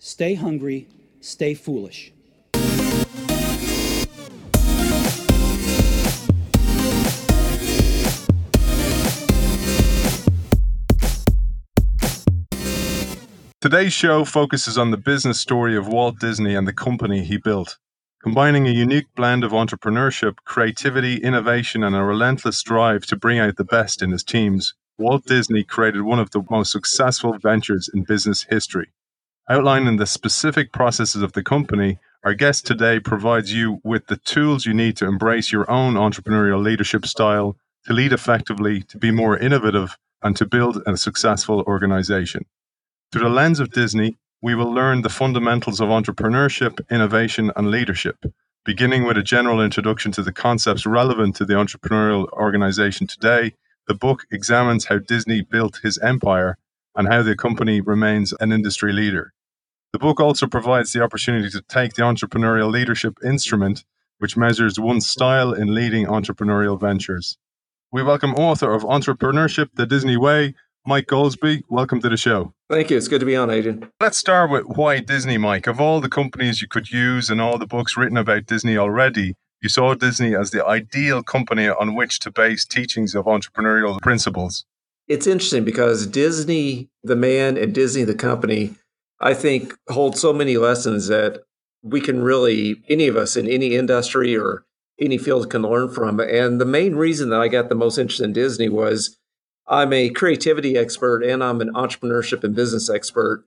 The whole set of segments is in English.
stay hungry, stay foolish. Today's show focuses on the business story of Walt Disney and the company he built. Combining a unique blend of entrepreneurship, creativity, innovation, and a relentless drive to bring out the best in his teams, Walt Disney created one of the most successful ventures in business history. Outlining the specific processes of the company, our guest today provides you with the tools you need to embrace your own entrepreneurial leadership style, to lead effectively, to be more innovative, and to build a successful organization. Through the lens of Disney, we will learn the fundamentals of entrepreneurship, innovation, and leadership, beginning with a general introduction to the concepts relevant to the entrepreneurial organization today. The book examines how Disney built his empire and how the company remains an industry leader. The book also provides the opportunity to take the entrepreneurial leadership instrument, which measures one's style in leading entrepreneurial ventures. We welcome author of Entrepreneurship the Disney Way, Mike Goldsby. Welcome to the show. Thank you. It's good to be on, Adrian. Let's start with why Disney, Mike. Of all the companies you could use and all the books written about Disney already, you saw Disney as the ideal company on which to base teachings of entrepreneurial principles. It's interesting because Disney, the man, and Disney, the company, I think hold so many lessons that we can really, any of us in any industry or any field can learn from. And the main reason that I got the most interested in Disney was I'm a creativity expert and I'm an entrepreneurship and business expert.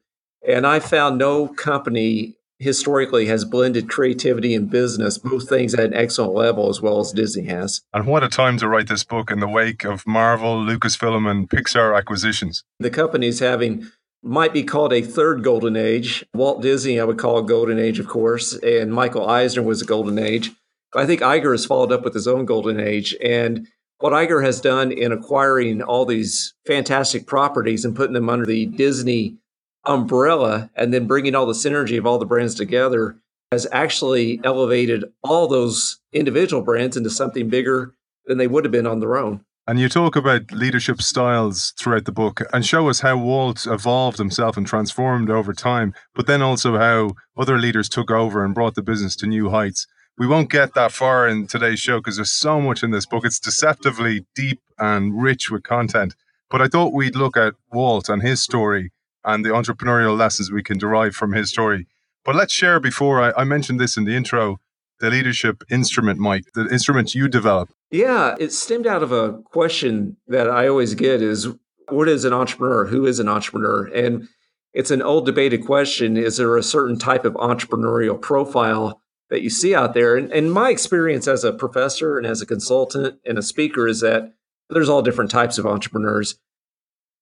And I found no company historically has blended creativity and business, both things at an excellent level, as well as Disney has. And what a time to write this book in the wake of Marvel, Lucasfilm, and Pixar acquisitions. The company's having might be called a third golden age. Walt Disney, I would call a golden age, of course, and Michael Eisner was a golden age. I think Iger has followed up with his own golden age. And what Iger has done in acquiring all these fantastic properties and putting them under the Disney umbrella and then bringing all the synergy of all the brands together has actually elevated all those individual brands into something bigger than they would have been on their own. And you talk about leadership styles throughout the book and show us how Walt evolved himself and transformed over time, but then also how other leaders took over and brought the business to new heights. We won't get that far in today's show because there's so much in this book. It's deceptively deep and rich with content. But I thought we'd look at Walt and his story and the entrepreneurial lessons we can derive from his story. But let's share before I, I mentioned this in the intro the leadership instrument, Mike, the instrument you develop? Yeah, it stemmed out of a question that I always get is what is an entrepreneur? Who is an entrepreneur? And it's an old debated question. Is there a certain type of entrepreneurial profile that you see out there? And, and my experience as a professor and as a consultant and a speaker is that there's all different types of entrepreneurs.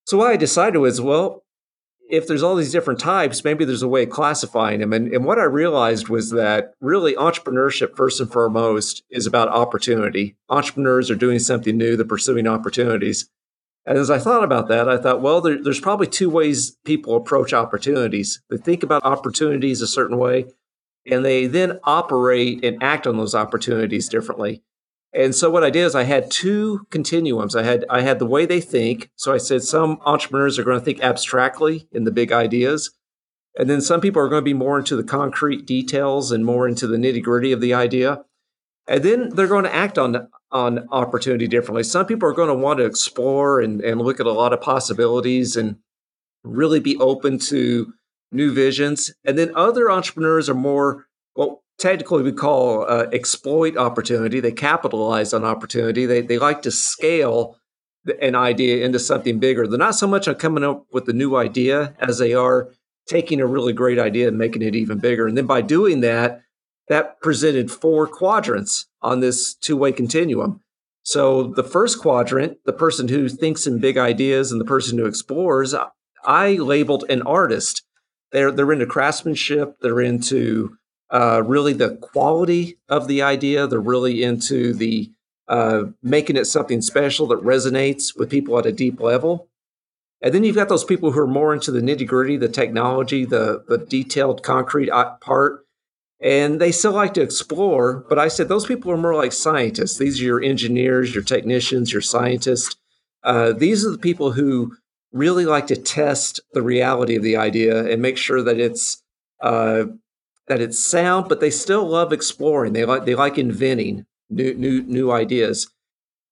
So what I decided was, well, if there's all these different types, maybe there's a way of classifying them. And, and what I realized was that really entrepreneurship, first and foremost, is about opportunity. Entrepreneurs are doing something new, they're pursuing opportunities. And as I thought about that, I thought, well, there, there's probably two ways people approach opportunities. They think about opportunities a certain way, and they then operate and act on those opportunities differently. And so what I did is I had two continuums. I had I had the way they think. So I said some entrepreneurs are going to think abstractly in the big ideas. And then some people are going to be more into the concrete details and more into the nitty-gritty of the idea. And then they're going to act on on opportunity differently. Some people are going to want to explore and, and look at a lot of possibilities and really be open to new visions. And then other entrepreneurs are more, well, technically we call uh, exploit opportunity. They capitalize on opportunity. They, they like to scale an idea into something bigger. They're not so much on coming up with a new idea as they are taking a really great idea and making it even bigger. And then by doing that, that presented four quadrants on this two way continuum. So the first quadrant, the person who thinks in big ideas and the person who explores, I labeled an artist. They're they're into craftsmanship. They're into uh, really the quality of the idea. They're really into the uh, making it something special that resonates with people at a deep level. And then you've got those people who are more into the nitty gritty, the technology, the the detailed concrete part, and they still like to explore. But I said those people are more like scientists. These are your engineers, your technicians, your scientists. Uh, these are the people who really like to test the reality of the idea and make sure that it's uh, that it's sound, but they still love exploring. They like they like inventing new new new ideas.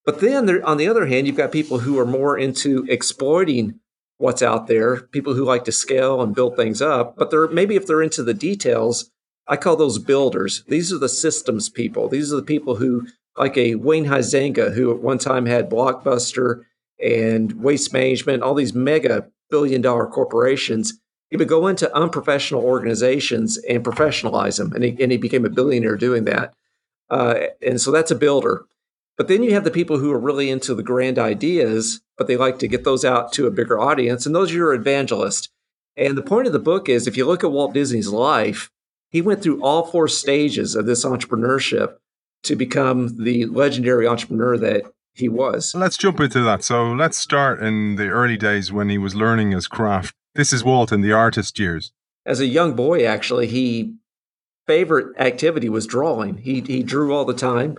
But then, there, on the other hand, you've got people who are more into exploiting what's out there. People who like to scale and build things up. But they're maybe if they're into the details, I call those builders. These are the systems people. These are the people who, like a Wayne Huizenga, who at one time had Blockbuster and Waste Management, all these mega billion dollar corporations. He would go into unprofessional organizations and professionalize them, and he, and he became a billionaire doing that. Uh, and so that's a builder. But then you have the people who are really into the grand ideas, but they like to get those out to a bigger audience, and those are your evangelists. And the point of the book is if you look at Walt Disney's life, he went through all four stages of this entrepreneurship to become the legendary entrepreneur that he was. Let's jump into that. So let's start in the early days when he was learning his craft. This is Walt in the artist years. As a young boy, actually, he favorite activity was drawing. He he drew all the time,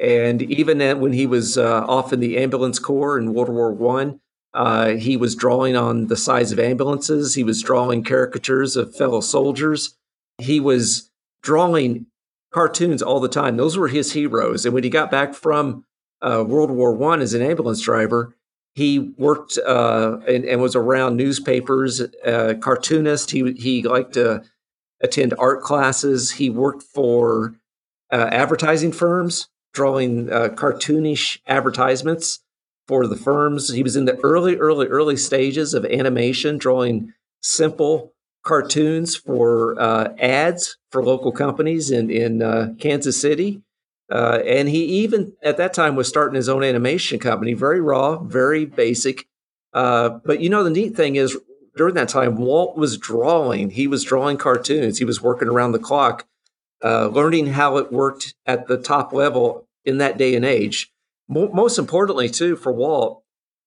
and even when he was uh, off in the ambulance corps in World War One, uh, he was drawing on the size of ambulances. He was drawing caricatures of fellow soldiers. He was drawing cartoons all the time. Those were his heroes. And when he got back from uh, World War One as an ambulance driver, he worked uh, and, and, was around newspapers, uh, cartoonist. He he liked to attend art classes. He worked for uh, advertising firms, drawing uh, cartoonish advertisements for the firms. He was in the early, early, early stages of animation, drawing simple cartoons for uh, ads for local companies in in uh, Kansas City. Uh, and he even at that time was starting his own animation company, very raw, very basic. Uh, but you know, the neat thing is during that time, Walt was drawing. He was drawing cartoons. He was working around the clock, uh, learning how it worked at the top level in that day and age. Mo- most importantly, too, for Walt,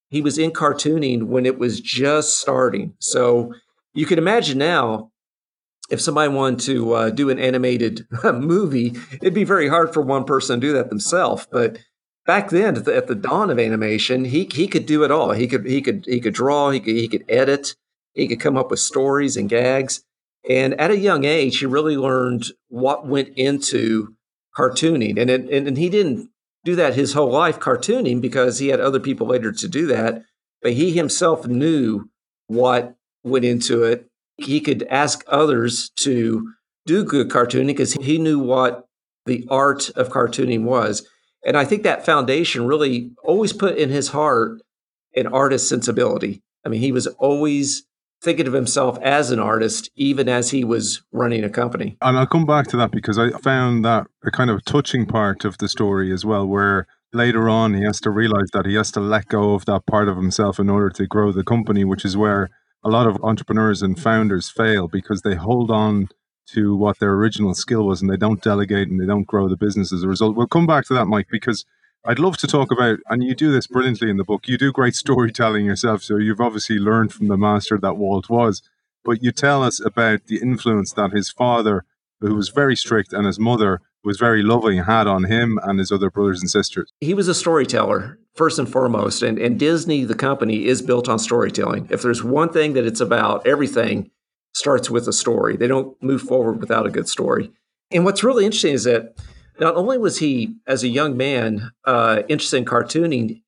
he was in cartooning when it was just starting. So you can imagine now if somebody wanted to uh, do an animated movie, it'd be very hard for one person to do that themselves. But back then, at the, at the, dawn of animation, he he could do it all. He could he could he could draw. He could he could edit. He could come up with stories and gags. And at a young age, he really learned what went into cartooning. And it, and, and he didn't do that his whole life cartooning because he had other people later to do that. But he himself knew what went into it. He could ask others to do good cartooning because he knew what the art of cartooning was. And I think that foundation really always put in his heart an artist sensibility. I mean, he was always thinking of himself as an artist, even as he was running a company. And I'll come back to that because I found that a kind of touching part of the story as well, where later on he has to realize that he has to let go of that part of himself in order to grow the company, which is where a lot of entrepreneurs and founders fail because they hold on to what their original skill was and they don't delegate and they don't grow the business as a result. We'll come back to that, Mike, because I'd love to talk about, and you do this brilliantly in the book. You do great storytelling yourself, so you've obviously learned from the master that Walt was. But you tell us about the influence that his father, who was very strict, and his mother, who was very loving, had on him and his other brothers and sisters. He was a storyteller first and foremost, and and Disney, the company, is built on storytelling. If there's one thing that it's about, everything starts with a story. They don't move forward without a good story. And what's really interesting is that not only was he, as a young man, uh, interested in cartooning,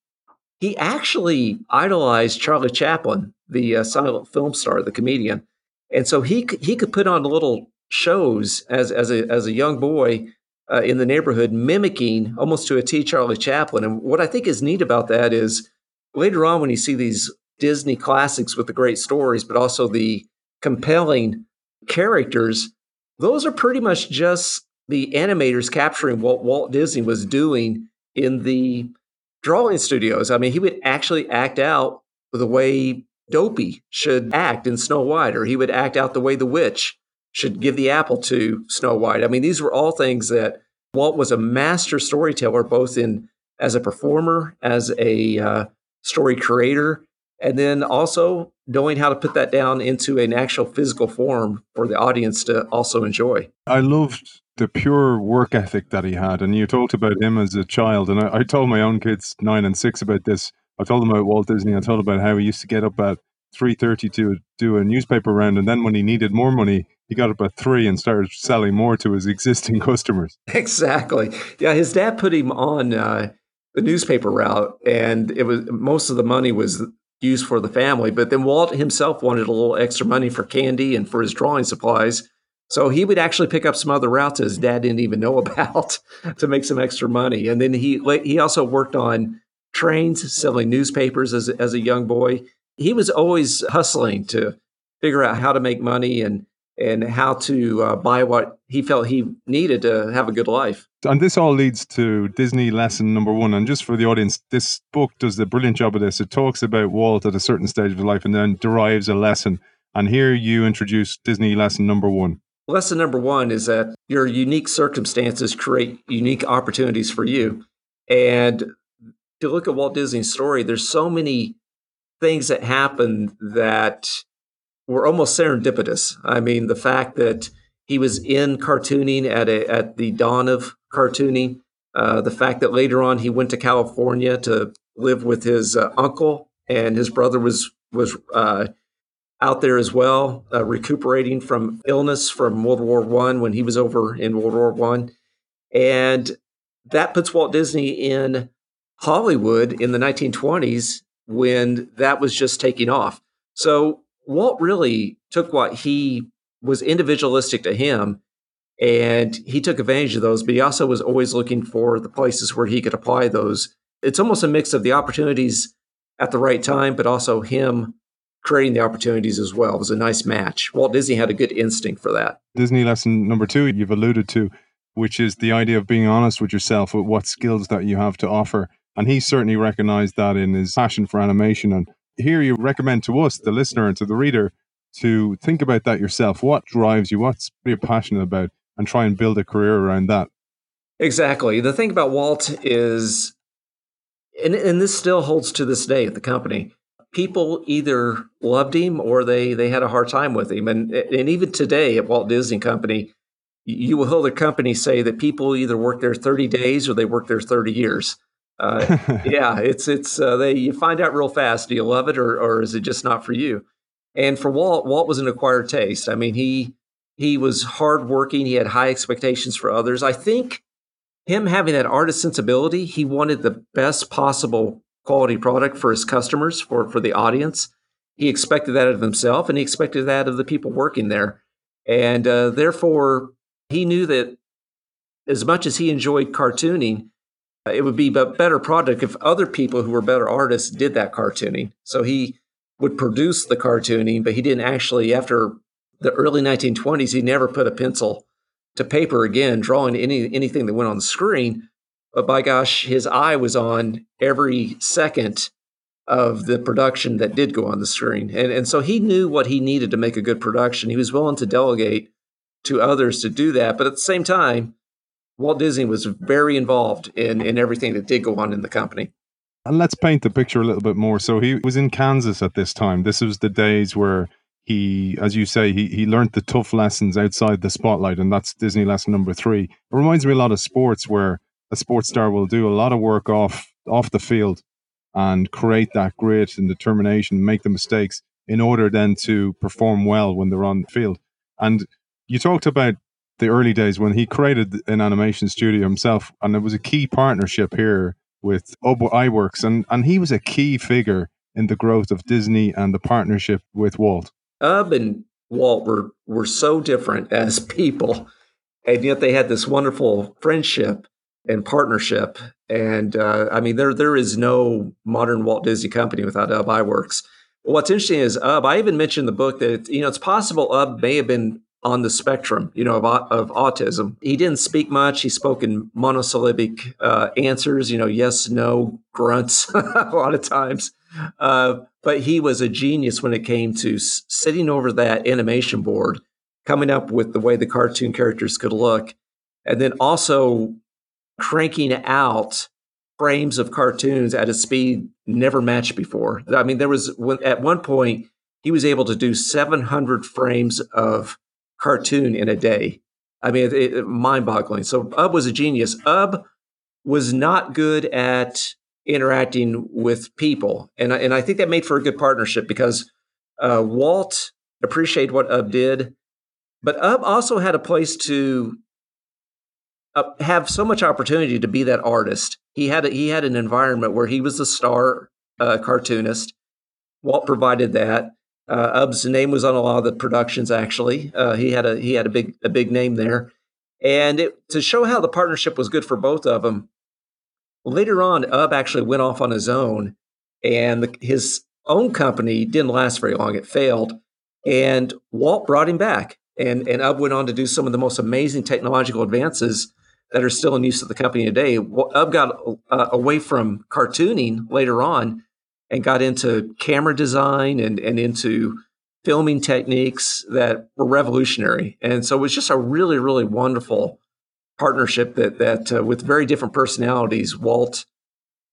he actually idolized Charlie Chaplin, the uh, silent film star, the comedian, and so he he could put on little shows as as a as a young boy uh, in the neighborhood, mimicking almost to a T Charlie Chaplin. And what I think is neat about that is later on when you see these Disney classics with the great stories, but also the compelling characters, those are pretty much just the animators capturing what Walt Disney was doing in the drawing studios. I mean, he would actually act out the way Dopey should act in Snow White, or he would act out the way the witch should give the apple to Snow White. I mean, these were all things that Walt was a master storyteller, both in as a performer, as a uh, story creator, and then also knowing how to put that down into an actual physical form for the audience to also enjoy. I loved the pure work ethic that he had. And you talked about him as a child. And I, I told my own kids, nine and six, about this. I told them about Walt Disney. I told them about how he used to get up at 3.30 to do a newspaper round. And then when he needed more money, he got about three and started selling more to his existing customers. Exactly. Yeah, his dad put him on uh, the newspaper route, and it was most of the money was used for the family. But then Walt himself wanted a little extra money for candy and for his drawing supplies. So he would actually pick up some other routes his dad didn't even know about to make some extra money. And then he he also worked on trains, selling newspapers as as a young boy. He was always hustling to figure out how to make money and and how to uh, buy what he felt he needed to have a good life. And this all leads to Disney lesson number one. And just for the audience, this book does a brilliant job of this. It talks about Walt at a certain stage of his life and then derives a lesson. And here you introduce Disney lesson number one. Lesson number one is that your unique circumstances create unique opportunities for you. And you look at Walt Disney's story, there's so many things that happen that were almost serendipitous. I mean, the fact that he was in cartooning at a, at the dawn of cartooning, uh, the fact that later on he went to California to live with his uh, uncle, and his brother was was uh, out there as well, uh, recuperating from illness from World War One when he was over in World War One, and that puts Walt Disney in Hollywood in the 1920s when that was just taking off. So Walt really took what he was individualistic to him and he took advantage of those, but he also was always looking for the places where he could apply those. It's almost a mix of the opportunities at the right time, but also him creating the opportunities as well. It was a nice match. Walt Disney had a good instinct for that. Disney lesson number two, you've alluded to, which is the idea of being honest with yourself with what skills that you have to offer. And he certainly recognized that in his passion for animation and here you recommend to us, the listener, and to the reader, to think about that yourself. What drives you? What's you're passionate about, and try and build a career around that. Exactly. The thing about Walt is, and, and this still holds to this day at the company. People either loved him or they they had a hard time with him, and and even today at Walt Disney Company, you will hear the company say that people either work there 30 days or they work there 30 years. Uh, yeah, it's it's uh, they you find out real fast. Do you love it or or is it just not for you? And for Walt, Walt was an acquired taste. I mean, he he was hardworking. He had high expectations for others. I think him having that artist sensibility, he wanted the best possible quality product for his customers, for for the audience. He expected that of himself, and he expected that of the people working there. And uh, therefore, he knew that as much as he enjoyed cartooning, it would be a better product if other people who were better artists did that cartooning. So he would produce the cartooning, but he didn't actually, after the early 1920s, he never put a pencil to paper again, drawing any anything that went on the screen. But by gosh, his eye was on every second of the production that did go on the screen. And, and so he knew what he needed to make a good production. He was willing to delegate to others to do that. But at the same time, Walt Disney was very involved in, in everything that did go on in the company. And let's paint the picture a little bit more. So he was in Kansas at this time. This was the days where he, as you say, he, he learned the tough lessons outside the spotlight, and that's Disney lesson number three. It reminds me a lot of sports where a sports star will do a lot of work off off the field and create that grit and determination, make the mistakes in order then to perform well when they're on the field. And you talked about the early days when he created an animation studio himself, and it was a key partnership here with Ub Iwerks, and and he was a key figure in the growth of Disney and the partnership with Walt. Ub and Walt were were so different as people, and yet they had this wonderful friendship and partnership. And uh, I mean, there there is no modern Walt Disney company without Ub Iwerks. What's interesting is Ub. I even mentioned in the book that you know it's possible Ub may have been on the spectrum, you know, of, of autism. He didn't speak much. He spoke in monosyllabic uh, answers, you know, yes, no, grunts a lot of times. Uh, but he was a genius when it came to s- sitting over that animation board, coming up with the way the cartoon characters could look, and then also cranking out frames of cartoons at a speed never matched before. I mean, there was when, at one point he was able to do 700 frames of cartoon in a day. I mean, it, it, mind-boggling. So Ub was a genius. Ub was not good at interacting with people, and and I think that made for a good partnership because uh, Walt appreciated what Ub did, But Ub also had a place to uh, have so much opportunity to be that artist. He had a, he had an environment where he was the star uh, cartoonist. Walt provided that. Uh, Ub's name was on a lot of the productions. Actually, uh, he had a he had a big a big name there, and it, to show how the partnership was good for both of them. Later on, Ub actually went off on his own, and the, his own company didn't last very long. It failed, and Walt brought him back, and and Ub went on to do some of the most amazing technological advances that are still in use at the company today. Ub got uh, away from cartooning later on and got into camera design and, and into filming techniques that were revolutionary. And so it was just a really, really wonderful partnership that that uh, with very different personalities, Walt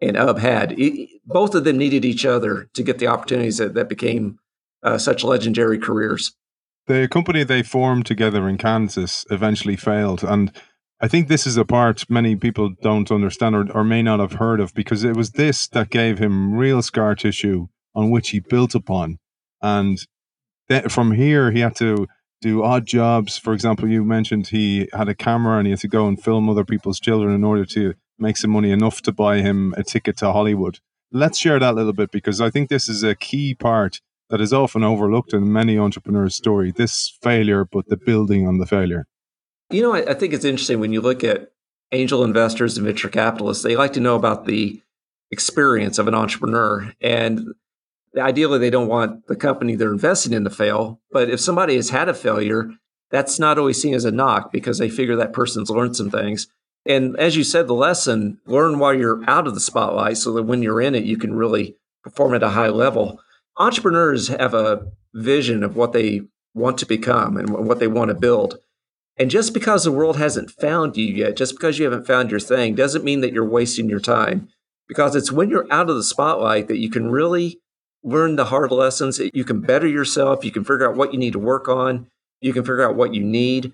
and Ub had. It, both of them needed each other to get the opportunities that, that became uh, such legendary careers. The company they formed together in Kansas eventually failed, and I think this is a part many people don't understand or, or may not have heard of because it was this that gave him real scar tissue on which he built upon. And th- from here, he had to do odd jobs. For example, you mentioned he had a camera and he had to go and film other people's children in order to make some money enough to buy him a ticket to Hollywood. Let's share that a little bit because I think this is a key part that is often overlooked in many entrepreneurs' story. This failure, but the building on the failure. You know, I, I think it's interesting when you look at angel investors and venture capitalists, they like to know about the experience of an entrepreneur. And ideally, they don't want the company they're investing in to fail. But if somebody has had a failure, that's not always seen as a knock because they figure that person's learned some things. And as you said, the lesson learn while you're out of the spotlight so that when you're in it, you can really perform at a high level. Entrepreneurs have a vision of what they want to become and what they want to build. And just because the world hasn't found you yet, just because you haven't found your thing, doesn't mean that you're wasting your time. Because it's when you're out of the spotlight that you can really learn the hard lessons. You can better yourself. You can figure out what you need to work on. You can figure out what you need.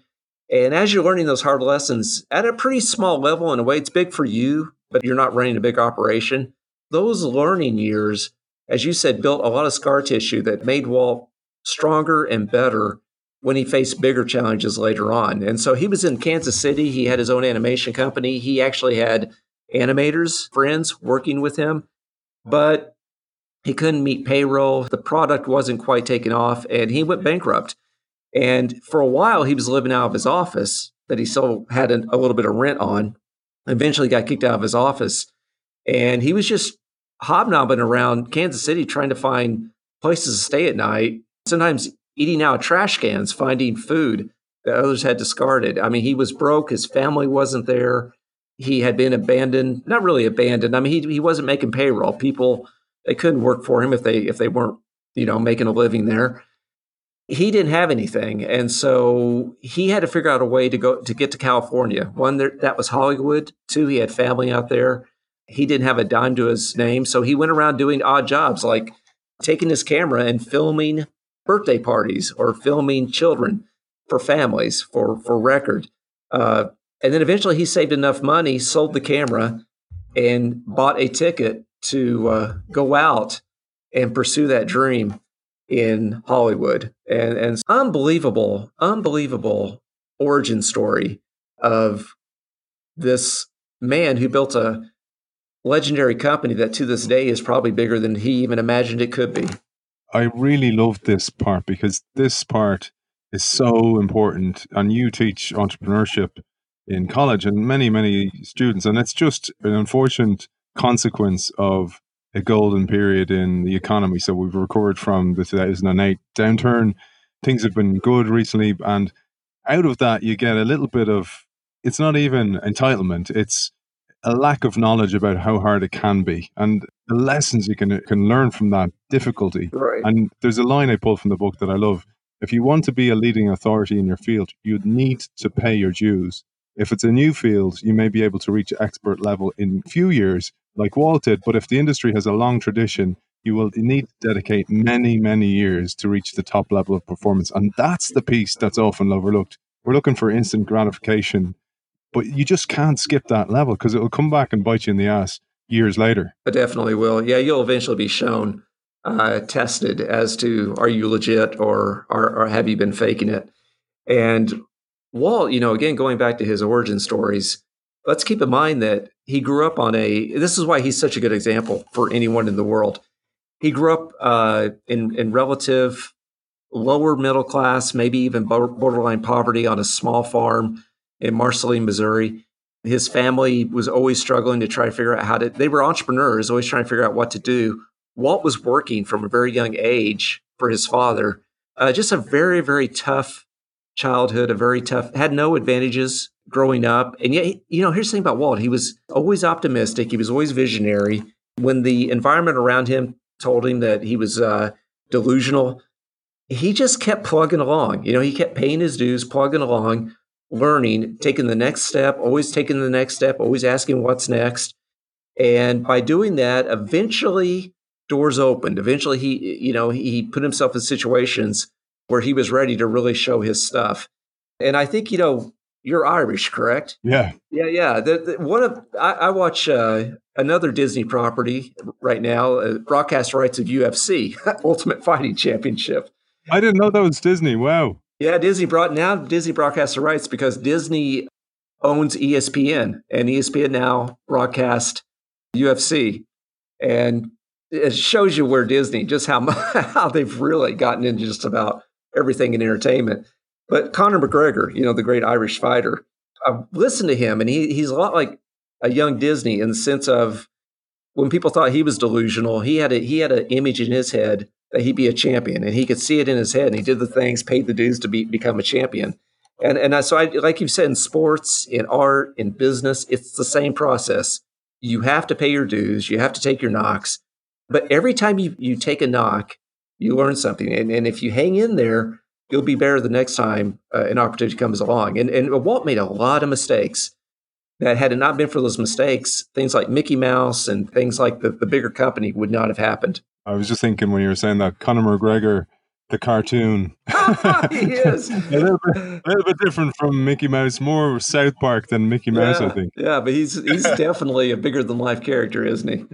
And as you're learning those hard lessons at a pretty small level, in a way, it's big for you, but you're not running a big operation. Those learning years, as you said, built a lot of scar tissue that made Walt stronger and better when he faced bigger challenges later on. And so he was in Kansas City. He had his own animation company. He actually had animators, friends working with him, but he couldn't meet payroll. The product wasn't quite taken off and he went bankrupt. And for a while, he was living out of his office that he still had a, little bit of rent on. Eventually, got kicked out of his office. And he was just hobnobbing around Kansas City trying to find places to stay at night. Sometimes eating out of trash cans, finding food that others had discarded. I mean, he was broke. His family wasn't there. He had been abandoned, not really abandoned. I mean, he, he wasn't making payroll. People, they couldn't work for him if they, if they weren't, you know, making a living there. He didn't have anything. And so he had to figure out a way to go, to get to California. One, there, that was Hollywood. Two, he had family out there. He didn't have a dime to his name. So he went around doing odd jobs like taking his camera and filming birthday parties or filming children for families for for record. Uh, and then eventually he saved enough money, sold the camera, and bought a ticket to uh, go out and pursue that dream in Hollywood. And and unbelievable, unbelievable origin story of this man who built a legendary company that to this day is probably bigger than he even imagined it could be. I really love this part because this part is so important. And you teach entrepreneurship in college and many, many students. And it's just an unfortunate consequence of a golden period in the economy. So we've recovered from the 2008 downturn. Things have been good recently. And out of that, you get a little bit of, it's not even entitlement, it's a lack of knowledge about how hard it can be and the lessons you can can learn from that difficulty. Right. And there's a line I pulled from the book that I love. If you want to be a leading authority in your field, you need to pay your dues. If it's a new field, you may be able to reach expert level in few years, like Walt did. But if the industry has a long tradition, you will need to dedicate many, many years to reach the top level of performance. And that's the piece that's often overlooked. We're looking for instant gratification but you just can't skip that level because it will come back and bite you in the ass years later. It definitely will. Yeah, you'll eventually be shown, uh, tested as to are you legit or, or, or have you been faking it. And Walt, you know, again, going back to his origin stories, let's keep in mind that he grew up on a, this is why he's such a good example for anyone in the world. He grew up uh, in, in relative lower middle class, maybe even borderline poverty on a small farm in Marceline, Missouri. His family was always struggling to try to figure out how to, they were entrepreneurs, always trying to figure out what to do. Walt was working from a very young age for his father. Uh, just a very, very tough childhood, a very tough, had no advantages growing up. And yet, you know, here's the thing about Walt he was always optimistic, he was always visionary. When the environment around him told him that he was uh, delusional, he just kept plugging along. You know, he kept paying his dues, plugging along, learning, taking the next step, always taking the next step, always asking what's next. And by doing that, eventually doors opened. Eventually he, you know, he put himself in situations where he was ready to really show his stuff. And I think, you know, you're Irish, correct? Yeah. Yeah, yeah. The, the, one of I, I watch uh, another Disney property right now, uh, broadcast rights of UFC, Ultimate Fighting Championship. I didn't know that was Disney. Wow. Yeah, Disney brought now Disney broadcasts the rights because Disney owns ESPN, and ESPN now broadcast UFC, and it shows you where Disney just how how they've really gotten into just about everything in entertainment. But Conor McGregor, you know, the great Irish fighter, I've listened to him, and he he's a lot like a young Disney in the sense of when people thought he was delusional, he had a he had an image in his head that he'd be a champion, and he could see it in his head, and he did the things, paid the dues to be become a champion. And and so I like you said in sports, in art, in business, it's the same process. You have to pay your dues, you have to take your knocks, but every time you you take a knock, you learn something, and and if you hang in there, you'll be better the next time uh, an opportunity comes along. And and Walt made a lot of mistakes that had it not been for those mistakes, things like Mickey Mouse and things like the, the bigger company would not have happened. I was just thinking when you were saying that Conor McGregor, the cartoon, he is a, little bit, a little bit different from Mickey Mouse, more South Park than Mickey Mouse, yeah, I think. Yeah, but he's he's definitely a bigger than life character, isn't he?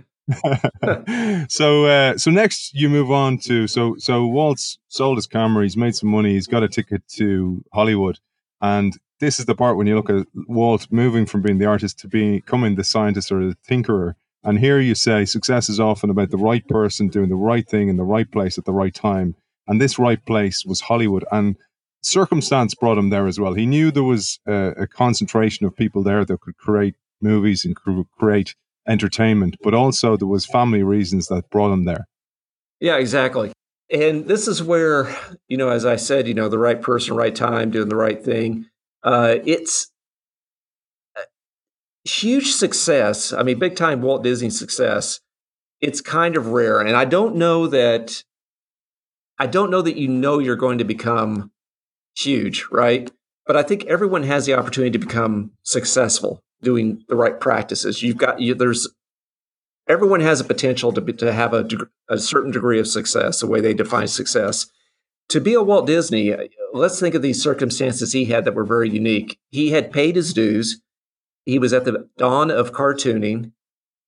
so uh, so next you move on to so so Walt's sold his camera, he's made some money, he's got a ticket to Hollywood, and this is the part when you look at Walt moving from being the artist to becoming the scientist or the thinker and here you say success is often about the right person doing the right thing in the right place at the right time. And this right place was Hollywood. And circumstance brought him there as well. He knew there was a, a concentration of people there that could create movies and create entertainment, but also there was family reasons that brought him there. Yeah, exactly. And this is where, you know, as I said, you know, the right person, right time, doing the right thing. Uh, it's huge success. I mean, big time Walt Disney success. It's kind of rare, and I don't know that. I don't know that you know you're going to become huge, right? But I think everyone has the opportunity to become successful doing the right practices. You've got you, there's everyone has a potential to be, to have a, a certain degree of success, the way they define success. To be a Walt Disney, let's think of these circumstances he had that were very unique. He had paid his dues he was at the dawn of cartooning.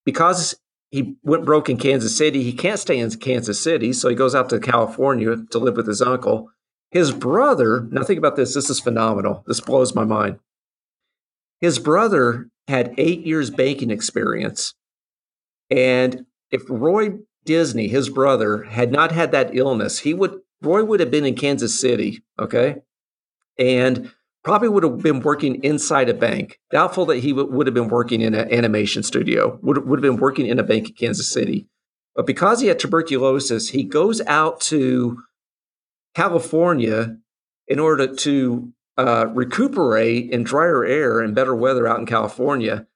Because he went broke in Kansas City, he can't stay in Kansas City, so he goes out to California to live with his uncle. His brother, now think about this, this is phenomenal. This blows my mind. His brother had eight years banking experience. And if Roy Disney, his brother, had not had that illness, he would Roy would have been in Kansas City, okay? And probably would have been working inside a bank. Doubtful that he w- would have been working in an animation studio, would, would have been working in a bank in Kansas City. But because he had tuberculosis, he goes out to California in order to uh, recuperate in drier air and better weather out in California.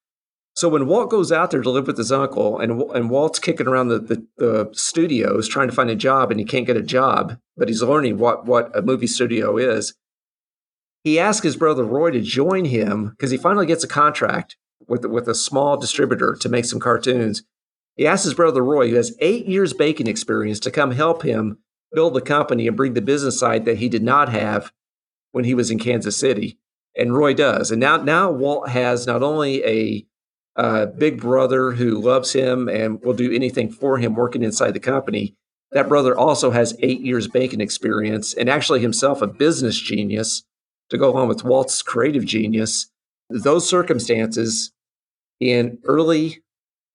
So when Walt goes out there to live with his uncle, and and Walt's kicking around the, the, the, studios trying to find a job, and he can't get a job, but he's learning what what a movie studio is he asked his brother Roy to join him because he finally gets a contract with, with a small distributor to make some cartoons. He asked his brother Roy, who has eight years baking experience, to come help him build the company and bring the business side that he did not have when he was in Kansas City. And Roy does. And now, now Walt has not only a uh, big brother who loves him and will do anything for him working inside the company. That brother also has eight years baking experience and actually himself a business genius to go along with Walt's creative genius. Those circumstances in early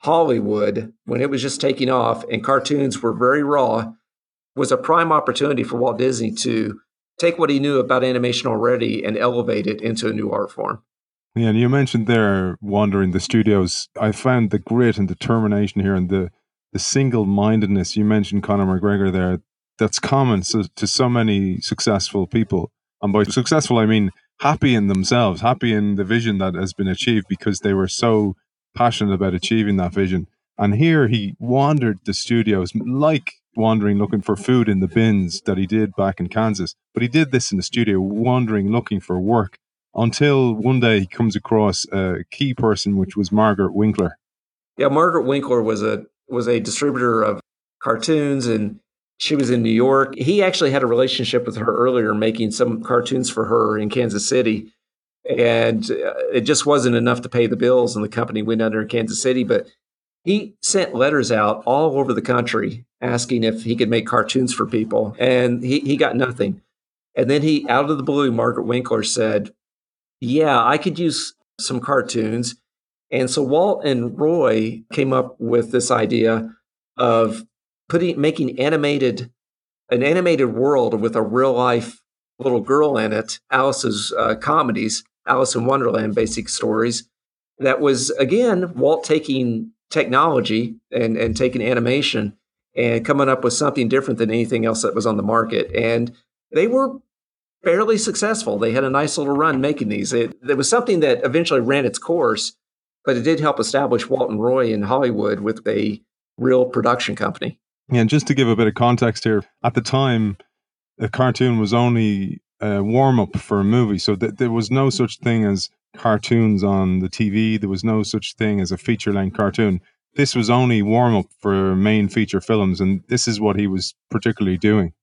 Hollywood, when it was just taking off and cartoons were very raw, was a prime opportunity for Walt Disney to take what he knew about animation already and elevate it into a new art form. Yeah, and you mentioned there wandering the studios. I found the grit and determination here and the the single mindedness. You mentioned Conor McGregor there. That's common to so many successful people. And by successful, I mean happy in themselves, happy in the vision that has been achieved because they were so passionate about achieving that vision. And here he wandered the studios like wandering looking for food in the bins that he did back in Kansas. But he did this in the studio, wandering looking for work until one day he comes across a key person, which was Margaret Winkler. Yeah, Margaret Winkler was a was a distributor of cartoons and she was in New York. He actually had a relationship with her earlier, making some cartoons for her in Kansas City. And uh, it just wasn't enough to pay the bills, and the company went under in Kansas City. But he sent letters out all over the country asking if he could make cartoons for people, and he, he got nothing. And then he, out of the blue, Margaret Winkler said, Yeah, I could use some cartoons. And so Walt and Roy came up with this idea of putting making animated an animated world with a real life little girl in it, Alice's uh, comedies, Alice in Wonderland basic stories. That was again Walt taking technology and and taking animation and coming up with something different than anything else that was on the market. And they were fairly successful. They had a nice little run making these. It, it was something that eventually ran its course, but it did help establish Walt and Roy in Hollywood with a real production company. And just to give a bit of context here, at the time, a cartoon was only a warm up for a movie. So th- there was no such thing as cartoons on the TV. There was no such thing as a feature length cartoon. This was only warm up for main feature films, and this is what he was particularly doing.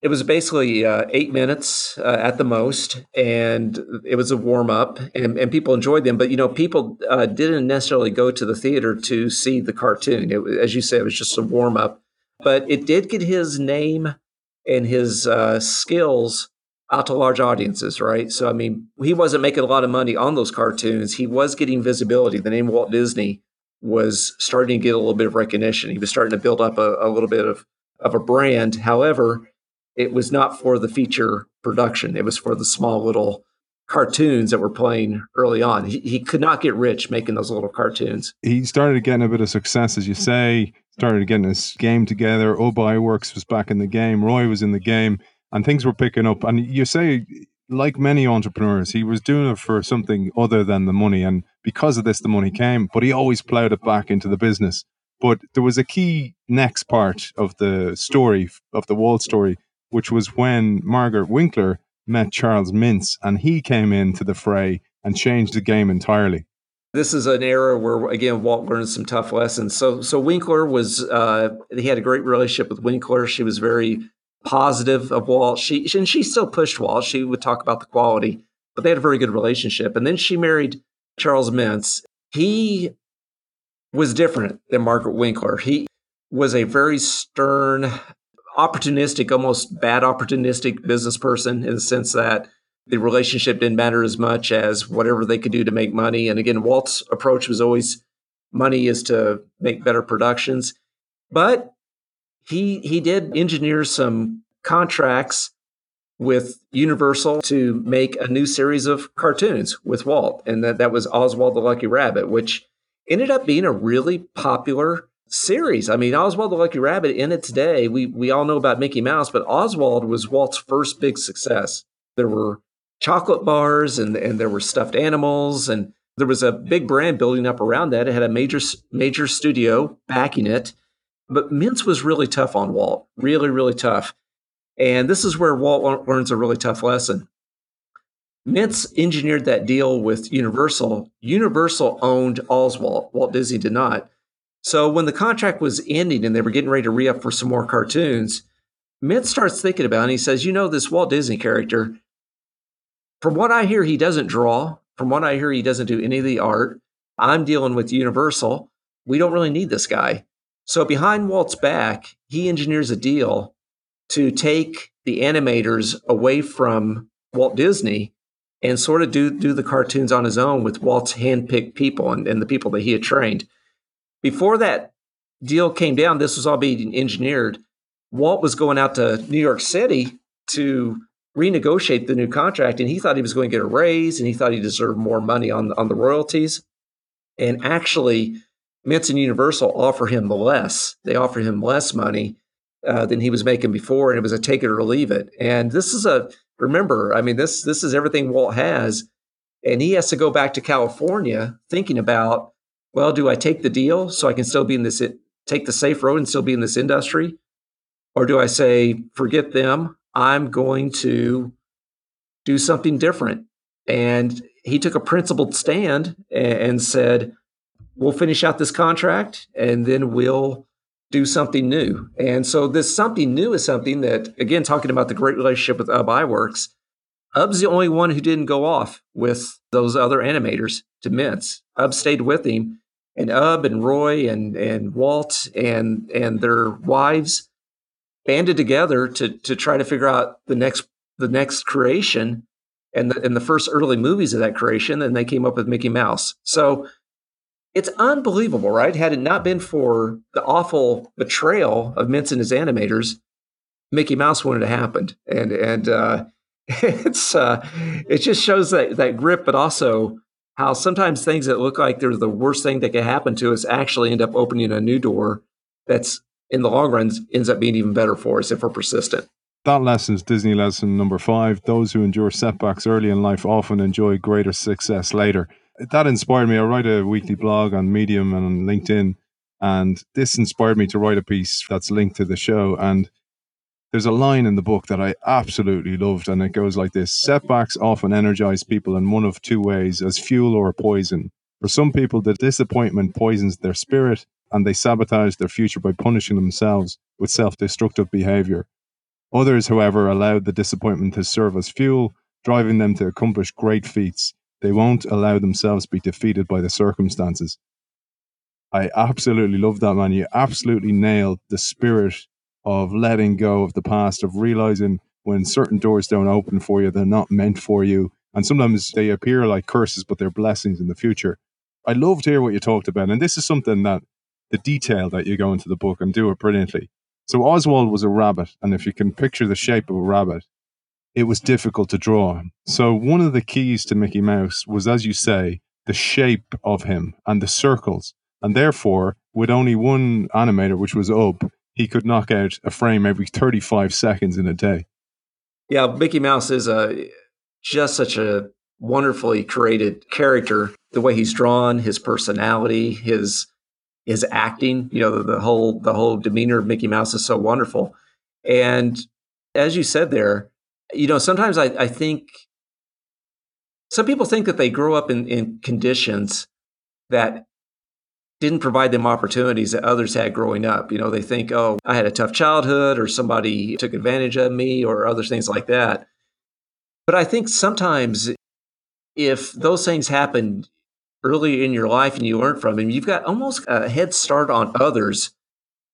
It was basically uh, eight minutes uh, at the most, and it was a warm up, and, and people enjoyed them. But you know, people uh, didn't necessarily go to the theater to see the cartoon. It, as you say, it was just a warm up but it did get his name and his uh, skills out to large audiences, right? So, I mean, he wasn't making a lot of money on those cartoons. He was getting visibility. The name Walt Disney was starting to get a little bit of recognition. He was starting to build up a, a little bit of, of a brand. However, it was not for the feature production, it was for the small little cartoons that were playing early on. He, he could not get rich making those little cartoons. He started getting a bit of success, as you say started getting his game together. Ub Iwerks was back in the game. Roy was in the game, and things were picking up. And you say, like many entrepreneurs, he was doing it for something other than the money. And because of this, the money came, but he always plowed it back into the business. But there was a key next part of the story, of the Walt story, which was when Margaret Winkler met Charles Mintz, and he came into the fray and changed the game entirely this is an era where again Walt learned some tough lessons. So so Winkler was uh, he had a great relationship with Winkler. She was very positive of Walt. She and she still pushed Walt. She would talk about the quality, but they had a very good relationship. And then she married Charles Mintz. He was different than Margaret Winkler. He was a very stern, opportunistic, almost bad opportunistic business person in the sense that the relationship didn't matter as much as whatever they could do to make money. And again, Walt's approach was always money is to make better productions. But he he did engineer some contracts with Universal to make a new series of cartoons with Walt, and that that was Oswald the Lucky Rabbit, which ended up being a really popular series. I mean, Oswald the Lucky Rabbit in its day, we we all know about Mickey Mouse, but Oswald was Walt's first big success. There were chocolate bars and, and there were stuffed animals and there was a big brand building up around that. It had a major major studio backing it. But Mintz was really tough on Walt, really, really tough. And this is where Walt learns a really tough lesson. Mintz engineered that deal with Universal. Universal owned Oswald. Walt Disney did not. So when the contract was ending and they were getting ready to re up for some more cartoons, Mintz starts thinking about it and he says, You know, this Walt Disney character, from what I hear, he doesn't draw. From what I hear, he doesn't do any of the art. I'm dealing with Universal. We don't really need this guy. So behind Walt's back, he engineers a deal to take the animators away from Walt Disney and sort of do do the cartoons on his own with Walt's handpicked people and, and the people that he had trained. Before that deal came down, this was all being engineered. Walt was going out to New York City to renegotiate the new contract, and he thought he was going to get a raise, and he thought he deserved more money on on the royalties. And actually, Mintz and Universal offer him less. They offer him less money uh, than he was making before, and it was a take it or leave it. And this is a remember, I mean this this is everything Walt has, and he has to go back to California thinking about, well, do I take the deal so I can still be in this take the safe road and still be in this industry, or do I say forget them? I'm going to do something different. And he took a principled stand and said, we'll finish out this contract and then we'll do something new. And so this something new is something that, again, talking about the great relationship with Ub Iwerks, Ub's the only one who didn't go off with those other animators to Mintz. Ub stayed with him, and Ub and Roy and and Walt and and their wives banded together to to try to figure out the next the next creation and the, and the first early movies of that creation. And they came up with Mickey Mouse. So it's unbelievable, right? Had it not been for the awful betrayal of Mintz and his animators, Mickey Mouse wouldn't have happened. And and uh, it's uh, it just shows that that grip, but also how sometimes things that look like they're the worst thing that could happen to us actually end up opening a new door that's in the long run ends up being even better for us if we're persistent. That lesson is Disney lesson number five. Those who endure setbacks early in life often enjoy greater success later that inspired me. I write a weekly blog on Medium and on LinkedIn, and this inspired me to write a piece that's linked to the show. And there's a line in the book that I absolutely loved, and it goes like this Setbacks often energize people in one of two ways as fuel or poison. For some people, the disappointment poisons their spirit and they sabotage their future by punishing themselves with self destructive behavior. Others, however, allow the disappointment to serve as fuel, driving them to accomplish great feats. They won't allow themselves to be defeated by the circumstances. I absolutely love that, man. You absolutely nailed the spirit of letting go of the past, of realizing when certain doors don't open for you, they're not meant for you. And sometimes they appear like curses, but they're blessings in the future. I loved hear what you talked about. And this is something that the detail that you go into the book and do it brilliantly. So Oswald was a rabbit. And if you can picture the shape of a rabbit, it was difficult to draw. So one of the keys to Mickey Mouse was, as you say, the shape of him and the circles. And therefore, with only one animator, which was Ub, he could knock out a frame every 35 seconds in a day. Yeah, Mickey Mouse is a just such a wonderfully created character. The way he's drawn, his personality, his his acting, you know, the, the whole the whole demeanor of Mickey Mouse is so wonderful. And as you said there, you know, sometimes I, I think some people think that they grow up in, in conditions that didn't provide them opportunities that others had growing up. You know, they think, oh, I had a tough childhood or somebody took advantage of me or other things like that. But I think sometimes if those things happen early in your life and you learn from them, you've got almost a head start on others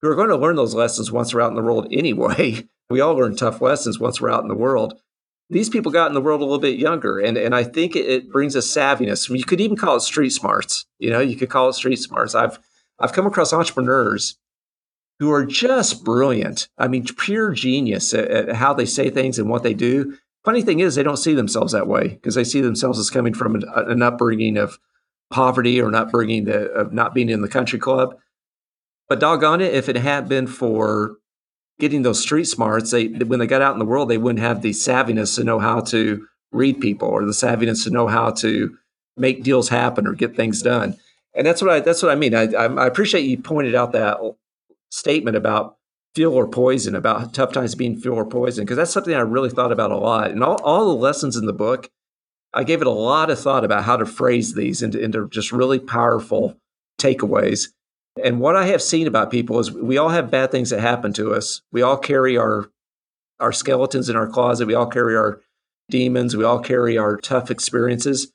who are going to learn those lessons once we're out in the world anyway. We all learn tough lessons once we're out in the world. These people got in the world a little bit younger, and, and I think it, it brings a savviness. You could even call it street smarts. You know, you could call it street smarts. I've I've come across entrepreneurs who are just brilliant. I mean, pure genius at, at, how they say things and what they do. Funny thing is, they don't see themselves that way because they see themselves as coming from an, an upbringing of poverty or an upbringing of uh, not being in the country club. But doggone it, if it had been for getting those street smarts, they when they got out in the world, they wouldn't have the savviness to know how to read people or the savviness to know how to make deals happen or get things done. And that's what I that's what I mean. I, I appreciate you pointed out that statement about fuel or poison, about tough times being fuel or poison, because that's something I really thought about a lot. And all, all the lessons in the book, I gave it a lot of thought about how to phrase these into, into just really powerful takeaways. And what I have seen about people is we all have bad things that happen to us. We all carry our our skeletons in our closet. We all carry our demons. We all carry our tough experiences.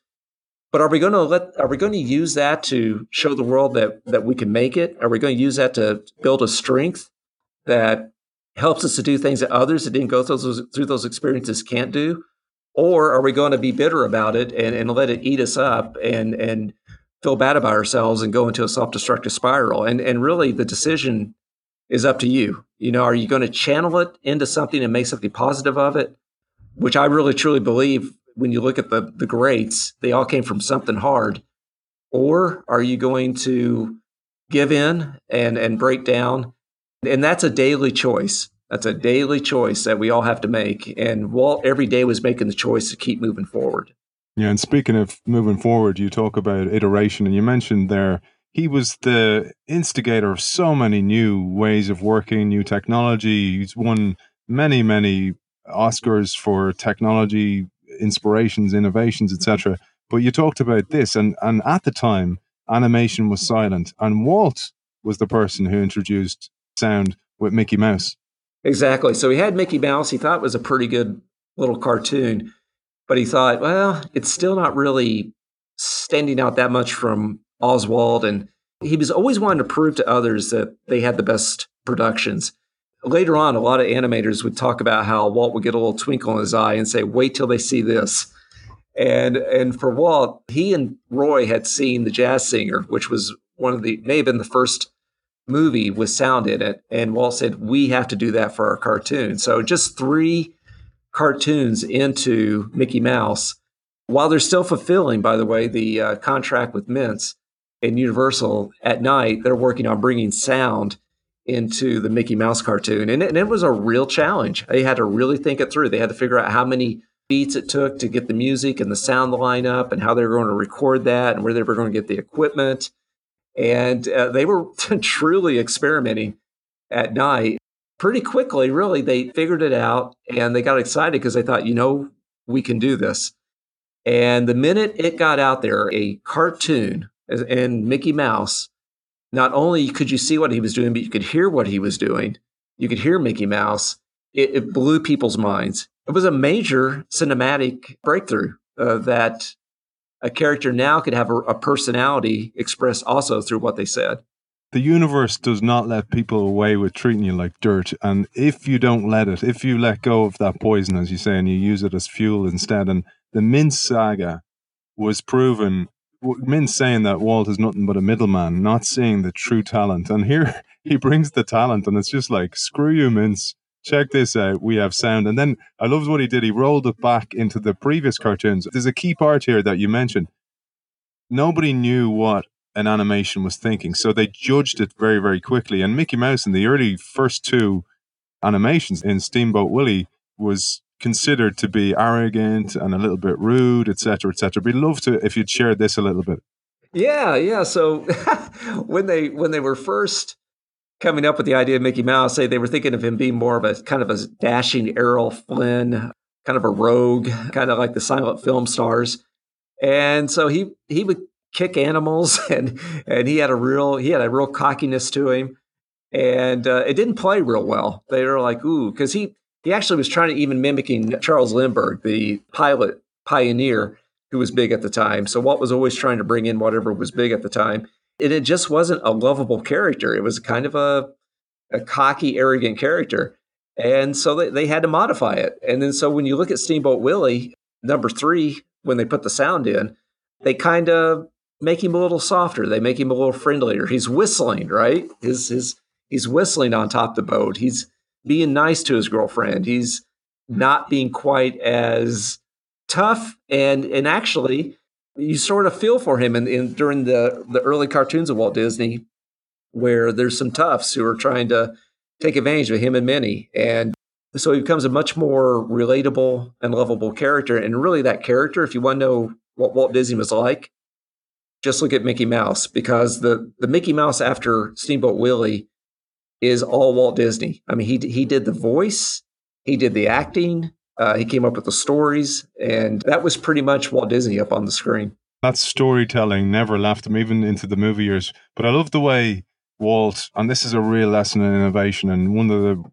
But are we going to let are we going to use that to show the world that that we can make it? Are we going to use that to build a strength that helps us to do things that others that didn't go through those, through those experiences can't do? Or are we going to be bitter about it and, and let it eat us up and, and feel bad about ourselves and go into a self destructive spiral? And, and really, the decision is up to you. You know, are you going to channel it into something and make something positive of it? Which I really truly believe when you look at the, the greats, they all came from something hard. Or are you going to give in and, and break down? And that's a daily choice. That's a daily choice that we all have to make. And Walt every day was making the choice to keep moving forward. Yeah, and speaking of moving forward, you talk about iteration, and you mentioned there he was the instigator of so many new ways of working, new technology. He's won many, many Oscars for technology inspirations, innovations, etc. But you talked about this, and and at the time, animation was silent, and Walt was the person who introduced sound with Mickey Mouse. Exactly. So he had Mickey Mouse. He thought was a pretty good little cartoon, but he thought, well, it's still not really standing out that much from Oswald. And he was always wanting to prove to others that they had the best productions. Later on, a lot of animators would talk about how Walt would get a little twinkle in his eye and say, wait till they see this. And and for Walt, he and Roy had seen the jazz singer, which was one of the may have been the first movie with sound in it. And Walt said, We have to do that for our cartoon. So just three cartoons into Mickey Mouse, while they're still fulfilling, by the way, the uh, contract with Mintz and Universal at night, they're working on bringing sound into the Mickey Mouse cartoon. And it, and it was a real challenge. They had to really think it through. They had to figure out how many beats it took to get the music and the sound line up and how they were going to record that and where they were going to get the equipment and uh, they were truly experimenting at night. Pretty quickly, really, they figured it out and they got excited because they thought, you know, we can do this. And the minute it got out there, a cartoon and Mickey Mouse, not only could you see what he was doing, but you could hear what he was doing. You could hear Mickey Mouse. It, it blew people's minds. It was a major cinematic breakthrough uh, that a character now could have a, a personality expressed also through what they said the universe does not let people away with treating you like dirt. And if you don't let it, if you let go of that poison, as you say, and you use it as fuel instead, and the Mintz saga was proven, Mintz saying that Walt is nothing but a middleman, not seeing the true talent. And here he brings the talent, and it's just like, screw you, Mintz check this out. We have sound. And then I loved what he did. He rolled it back into the previous cartoons. There's a key part here that you mentioned. Nobody knew what an animation was thinking. So they judged it very, very quickly. And Mickey Mouse in the early first two animations in Steamboat Willie was considered to be arrogant and a little bit rude, etc., etc. We'd love to if you'd share this a little bit. Yeah, yeah. So when they when they were first coming up with the idea of Mickey Mouse, say they were thinking of him being more of a kind of a dashing Errol Flynn, kind of a rogue, kind of like the silent film stars. And so he he would kick animals, and and he had a real he had a real cockiness to him, and uh, it didn't play real well. They were like, ooh, because he he actually was trying to even mimicking Charles Lindbergh, the pilot pioneer who was big at the time. So Walt was always trying to bring in whatever was big at the time it just wasn't a lovable character. It was kind of a, a cocky, arrogant character. And so they, they had to modify it. And then so when you look at Steamboat Willie, number three, when they put the sound in, they kind of make him a little softer. They make him a little friendlier. He's whistling, right? His his he's whistling on top the boat. He's being nice to his girlfriend. He's not being quite as tough and and actually you sort of feel for him in, in during the the early cartoons of Walt Disney, where there's some toughs who are trying to take advantage of him and Minnie, and so he becomes a much more relatable and lovable character. And really, that character, if you want to know what Walt Disney was like, just look at Mickey Mouse because the the Mickey Mouse after Steamboat Willie is all Walt Disney. I mean, he he did the voice, he did the acting, uh, he came up with the stories, and that was pretty much Walt Disney up on the screen. That storytelling never left him, even into the movie years. But I love the way Walt, and this is a real lesson in innovation, and one of the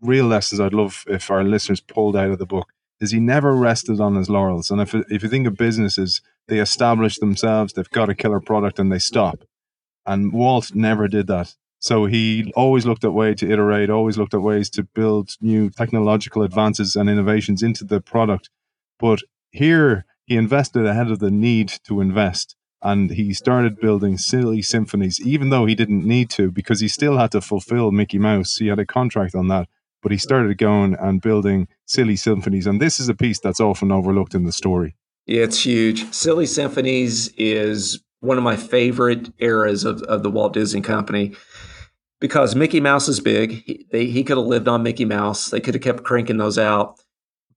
real lessons I'd love if our listeners pulled out of the book is he never rested on his laurels. And if if you think of businesses, they establish themselves, they've got a killer product, and they stop. And Walt never did that. So he always looked at ways to iterate, always looked at ways to build new technological advances and innovations into the product. But here he invested ahead of the need to invest and he started building silly symphonies, even though he didn't need to, because he still had to fulfill Mickey Mouse. He had a contract on that, but he started going and building silly symphonies. And this is a piece that's often overlooked in the story. Yeah, it's huge. Silly Symphonies is one of my favorite eras of, of the Walt Disney Company because Mickey Mouse is big. He, they, he could have lived on Mickey Mouse. They could have kept cranking those out.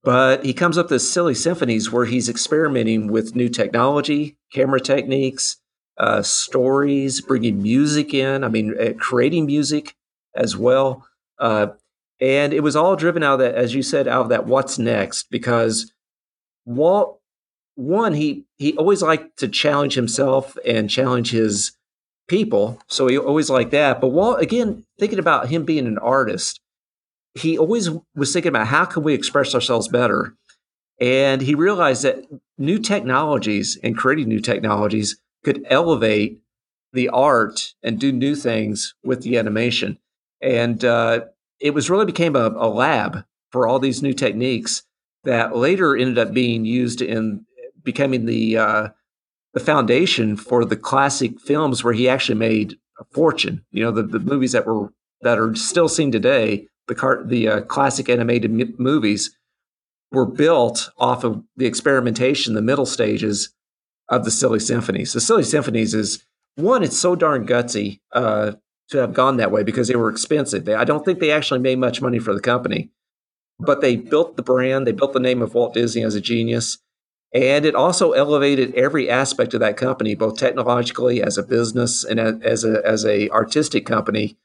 But he comes up with silly symphonies where he's experimenting with new technology, camera techniques, uh, stories, bringing music in. I mean, uh, creating music as well. Uh, and it was all driven out of that, as you said, out of that what's next, because Walt, one, he he always liked to challenge himself and challenge his people. So he always liked that. But while again, thinking about him being an artist, he always was thinking about how can we express ourselves better. And he realized that new technologies and creating new technologies could elevate the art and do new things with the animation. And uh, it was really became a, a, lab for all these new techniques that later ended up being used in becoming the uh, the foundation for the classic films where he actually made a fortune. You know, the, the movies that were that are still seen today the car, the uh, classic animated m- movies were built off of the experimentation, the middle stages of the Silly Symphonies. The Silly Symphonies is one, it's so darn gutsy uh, to have gone that way because they were expensive. They, I don't think they actually made much money for the company, but they built the brand, they built the name of Walt Disney as a genius. And it also elevated every aspect of that company, both technologically as a business and as a as a artistic company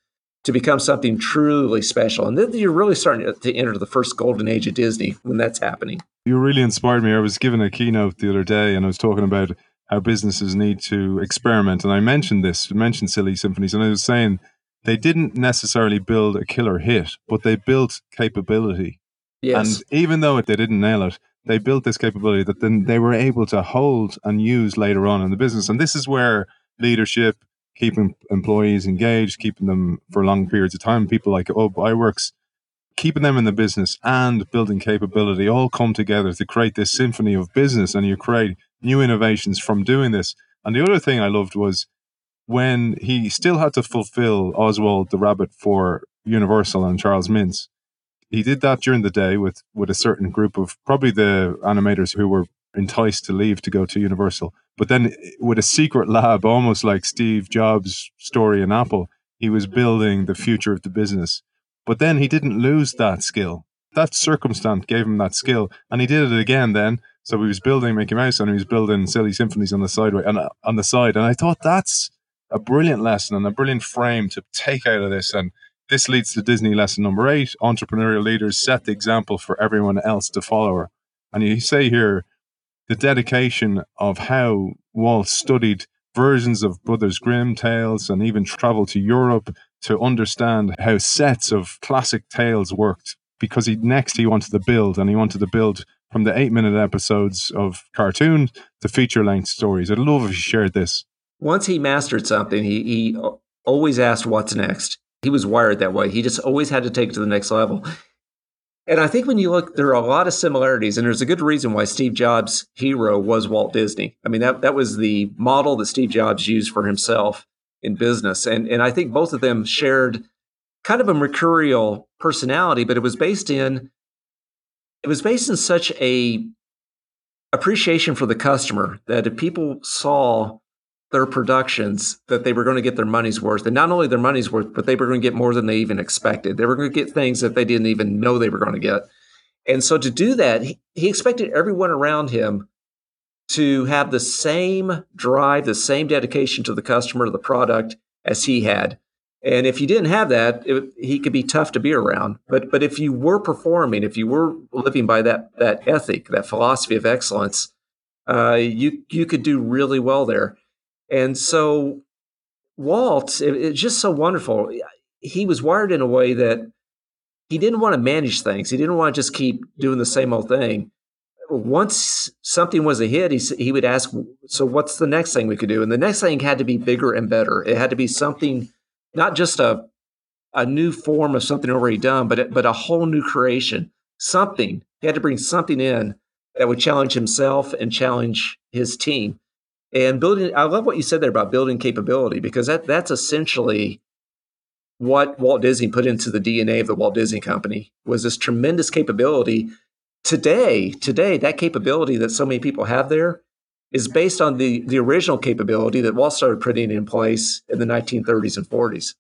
to become something truly special. And then you're really starting to enter the first golden age of Disney when that's happening. You really inspired me. I was given a keynote the other day and I was talking about how businesses need to experiment. And I mentioned this, mentioned Silly Symphonies, and I was saying they didn't necessarily build a killer hit, but they built capability. Yes. And even though they didn't nail it, they built this capability that then they were able to hold and use later on in the business. And this is where leadership, keeping employees engaged, keeping them for long periods of time. People like Oh Iwerks, keeping them in the business and building capability all come together to create this symphony of business, and you create new innovations from doing this. And the other thing I loved was when he still had to fulfill Oswald the Rabbit for Universal and Charles Mintz. He did that during the day with with a certain group of probably the animators who were enticed to leave to go to Universal. But then eh, with a secret lab, almost like Steve Jobs' story in Apple, he was building the future of the business. But then he didn't lose that skill. That circumstance gave him that skill, and he did it again then. So he was building Mickey Mouse and he was building silly symphonies on the side and on the side. And I thought that's a brilliant lesson and a brilliant frame to take out of this. And this leads to Disney lesson number eight: entrepreneurial leaders set the example for everyone else to follow. And you say here, the dedication of how Walt studied versions of Brothers Grimm tales and even traveled to Europe to understand how sets of classic tales worked because he next he wanted to build and he wanted to build from the eight minute episodes of cartoon to feature length stories. I'd love if you shared this. Once he mastered something, he, he always asked what's next. He was wired that way. He just always had to take it to the next level. And I think when you look, there are a lot of similarities, and there's a good reason why Steve Jobs' hero was Walt Disney. I mean, that, that was the model that Steve Jobs used for himself in business. And, and I think both of them shared kind of a mercurial personality, but it was based in it was based in such a appreciation for the customer that if people saw their productions that they were going to get their money's worth. And not only their money's worth, but they were going to get more than they even expected. They were going to get things that they didn't even know they were going to get. And so to do that, he, expected everyone around him to have the same drive, the same dedication to the customer, to the product as he had. And if you didn't have that, it, he could be tough to be around. But but if you were performing, if you were living by that that ethic, that philosophy of excellence, uh, you you could do really well there. And so Walt, it, it's just so wonderful. He was wired in a way that he didn't want to manage things. He didn't want to just keep doing the same old thing. Once something was a hit, he, he would ask, So, what's the next thing we could do? And the next thing had to be bigger and better. It had to be something, not just a, a new form of something already done, but, but a whole new creation. Something. He had to bring something in that would challenge himself and challenge his team. And building, I love what you said there about building capability because that that's essentially what Walt Disney put into the DNA of the Walt Disney Company was this tremendous capability. Today, today, that capability that so many people have there is based on the, the original capability that Walt started putting in place in the 1930s and 40s.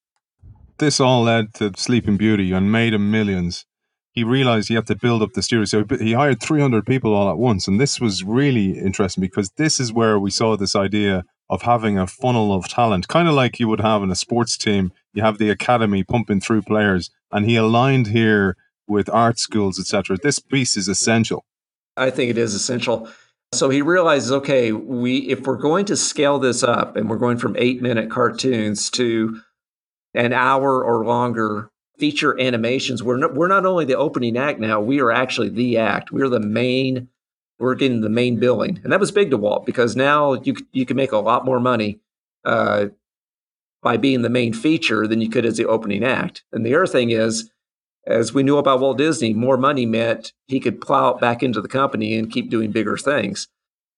This all led to Sleeping Beauty and made him millions. He realized he had to build up the studio. So he hired 300 people all at once. And this was really interesting because this is where we saw this idea of having a funnel of talent, kind of like you would have in a sports team. You have the academy pumping through players, and he aligned here with art schools, etc. This piece is essential. I think it is essential. So he realizes, okay, we if we're going to scale this up, and we're going from eight minute cartoons to an hour or longer feature animations, we're not, we're not only the opening act now, we are actually the act. We're the main we're getting the main billing, and that was big to Walt because now you you can make a lot more money uh, by being the main feature than you could as the opening act. And the other thing is, as we knew about Walt Disney, more money meant he could plow back into the company and keep doing bigger things.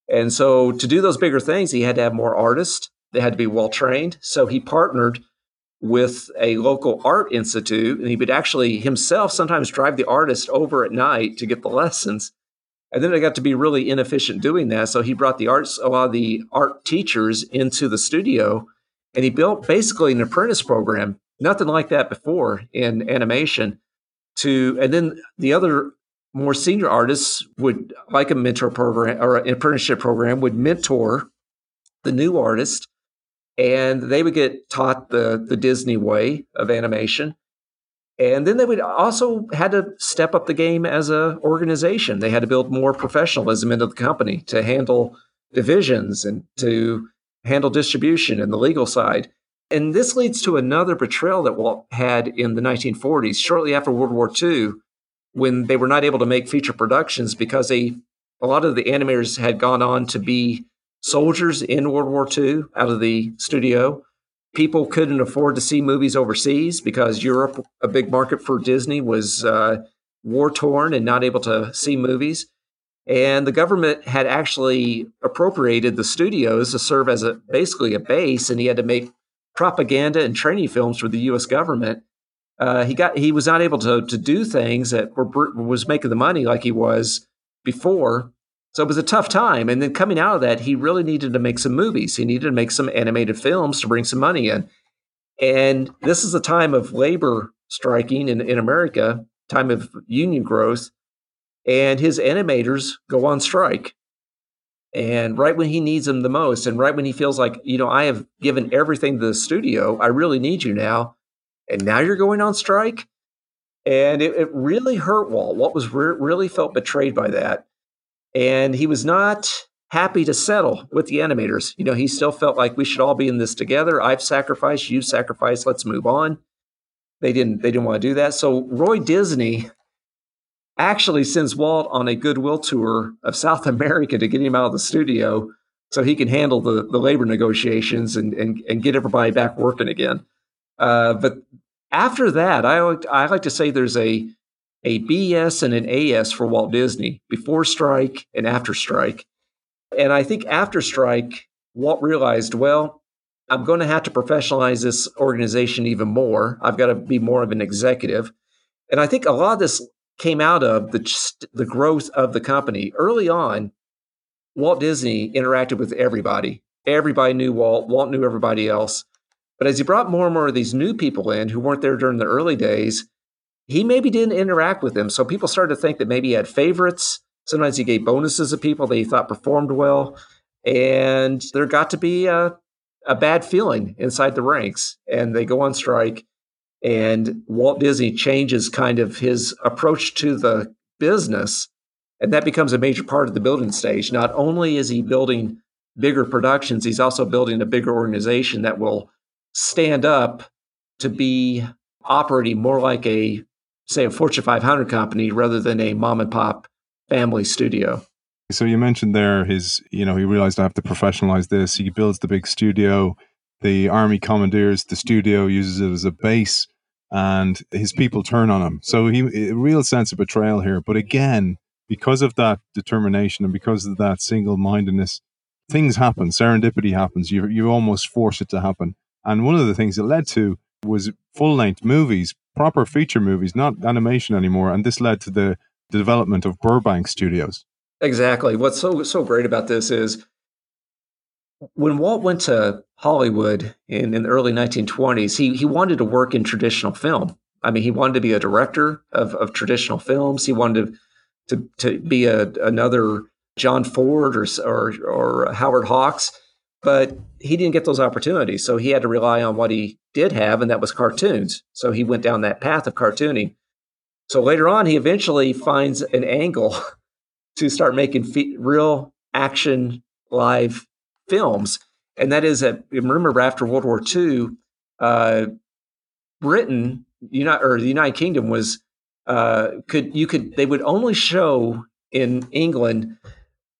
And so to do those bigger things, he had to have more artists. They had to be well trained. So he partnered with a local art institute, and he would actually himself sometimes drive the artist over at night to get the lessons and then I got to be really inefficient doing that. So he brought the arts, a lot of the art teachers into the studio, and he built basically an apprentice program, nothing like that before in animation. To and then the other more senior artists would like a mentor program or an apprenticeship program would mentor the new artist, and they would get taught the the Disney way of animation and then they would also had to step up the game as a organization. They had to build more professionalism into the company to handle divisions and to handle distribution and the legal side. And this leads to another betrayal that Walt had in the 1940s, shortly after World War II, when they were not able to make feature productions because they, a lot of the animators had gone on to be soldiers in World War II out of the studio people couldn't afford to see movies overseas because Europe, a big market for Disney, was uh, war torn and not able to see movies. And the government had actually appropriated the studios to serve as a basically a base, and he had to make propaganda and training films for the U.S. government. Uh, he got he was not able to to do things that were was making the money like he was before, so it was a tough time. And then coming out of that, he really needed to make some movies. He needed to make some animated films to bring some money in. And this is a time of labor striking in, in America, time of union growth. And his animators go on strike. And right when he needs them the most, and right when he feels like, you know, I have given everything to the studio, I really need you now. And now you're going on strike. And it, it really hurt Walt. Walt was re- really felt betrayed by that and he was not happy to settle with the animators. You know, he still felt like we should all be in this together. I've sacrificed, you've sacrificed, let's move on. They didn't they didn't want to do that. So Roy Disney actually sends Walt on a goodwill tour of South America to get him out of the studio so he can handle the, the labor negotiations and, and, and get everybody back working again. Uh, but after that, I, like I like to say there's a a BS and an AS for Walt Disney before strike and after strike. And I think after strike, Walt realized, well, I'm going to have to professionalize this organization even more. I've got to be more of an executive. And I think a lot of this came out of the, the growth of the company. Early on, Walt Disney interacted with everybody. Everybody knew Walt, Walt knew everybody else. But as he brought more and more of these new people in who weren't there during the early days, he maybe didn't interact with them. So people started to think that maybe he had favorites. Sometimes he gave bonuses to people that he thought performed well. And there got to be a, a bad feeling inside the ranks. And they go on strike. And Walt Disney changes kind of his approach to the business. And that becomes a major part of the building stage. Not only is he building bigger productions, he's also building a bigger organization that will stand up to be operating more like a say, a Fortune 500 company rather than a mom and pop family studio. So you mentioned there his, you know, he realized I have to professionalize this. He builds the big studio. The army commandeers the studio, uses it as a base, and his people turn on him. So he, a real sense of betrayal here. But again, because of that determination and because of that single mindedness, things happen. Serendipity happens. You you almost force it to happen. And one of the things it led to was full length movies, proper feature movies, not animation anymore. And this led to the, development of Burbank Studios. Exactly. What's so so great about this is when Walt went to Hollywood in, in the early 1920s, he he wanted to work in traditional film. I mean, he wanted to be a director of, of traditional films. He wanted to to, to be a, another John Ford or, or or Howard Hawks, but he didn't get those opportunities. So he had to rely on what he did have, and that was cartoons. So he went down that path of cartooning. So later on, he eventually finds an angle to start making fe- real action live films. And that is that, remember, after World War II, uh, Britain, United, or the United Kingdom was, uh, could, you could, they would only show in England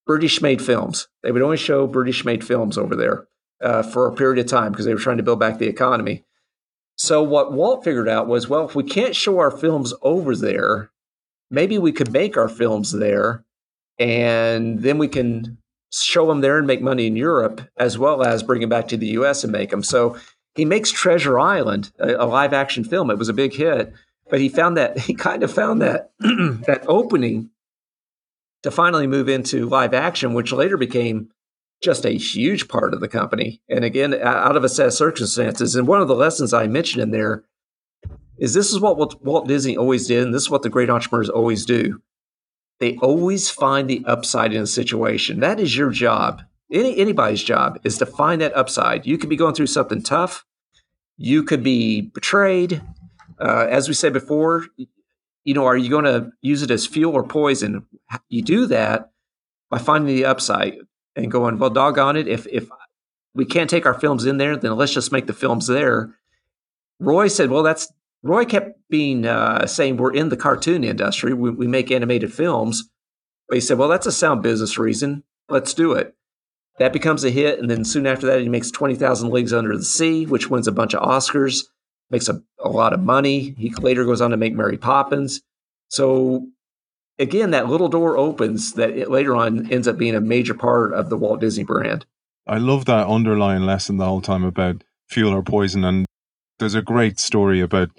British made films. They would only show British made films over there uh, for a period of time because they were trying to build back the economy. So what Walt figured out was, well, if we can't show our films over there, maybe we could make our films there and then we can show them there and make money in Europe, as well as bring them back to the US and make them. So he makes Treasure Island, a, a live action film. It was a big hit, but he found that he kind of found that that opening to finally move into live action, which later became just a huge part of the company. And again, out of a set of circumstances. And one of the lessons I mentioned in there is this is what Walt Disney always did, and this is what the great entrepreneurs always do. They always find the upside in a situation. That is your job. Any anybody's job is to find that upside. You could be going through something tough. You could be betrayed. Uh, as we said before, you know, are you going to use it as fuel or poison? You do that by finding the upside and going, well, doggone it. If if we can't take our films in there, then let's just make the films there. Roy said, well, that's Roy kept being uh, saying we're in the cartoon industry. We, we make animated films. But he said, well, that's a sound business reason. Let's do it. That becomes a hit. And then soon after that, he makes 20,000 Leagues Under the Sea, which wins a bunch of Oscars, makes a, a lot of money. He later goes on to make Mary Poppins. So again, that little door opens that later on ends up being a major part of the Walt Disney brand. I love that underlying lesson the whole time about fuel or poison. And there's a great story about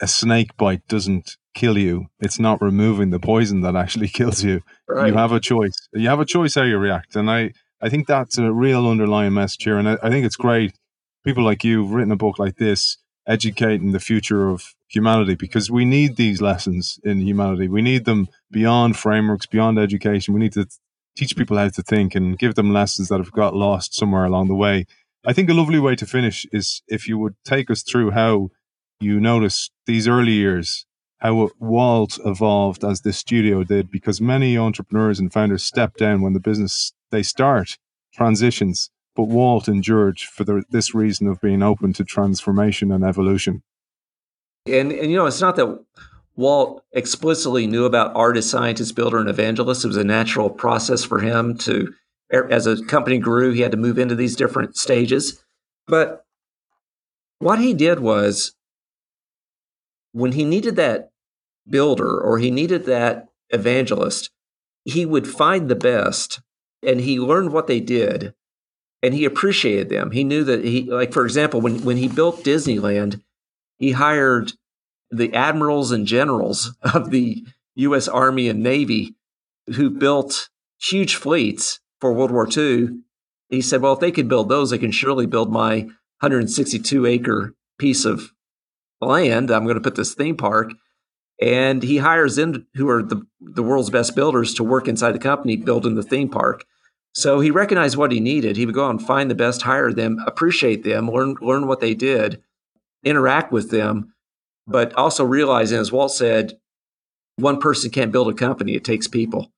a snake bite doesn't kill you. It's not removing the poison that actually kills you. Right. You have a choice. You have a choice how you react. And I, I think that's a real underlying message here. And I, I think it's great. People like you have written a book like this, educating the future of humanity, because we need these lessons in humanity. We need them beyond frameworks, beyond education. We need to teach people how to think and give them lessons that have got lost somewhere along the way. I think a lovely way to finish is if you would take us through how you notice these early years how Walt evolved as this studio did because many entrepreneurs and founders step down when the business they start transitions, but Walt endured for the, this reason of being open to transformation and evolution. And, and you know, it's not that Walt explicitly knew about artist, scientist, builder, and evangelist. It was a natural process for him to, er, as a company grew, he had to move into these different stages. But what he did was when he needed that builder or he needed that evangelist, he would find the best and he learned what they did and he appreciated them. He knew that he, like, for example, when, when he built Disneyland, he hired the admirals and generals of the U.S. Army and Navy who built huge fleets for World War II. He said, well, if they could build those, they can surely build my 162 acre piece of land. I'm going to put this theme park. And he hires in who are the, the world's best builders to work inside the company building the theme park. So he recognized what he needed. He would go out and find the best, hire them, appreciate them, learn learn what they did, interact with them, but also realizing, as Walt said, one person can't build a company; it takes people.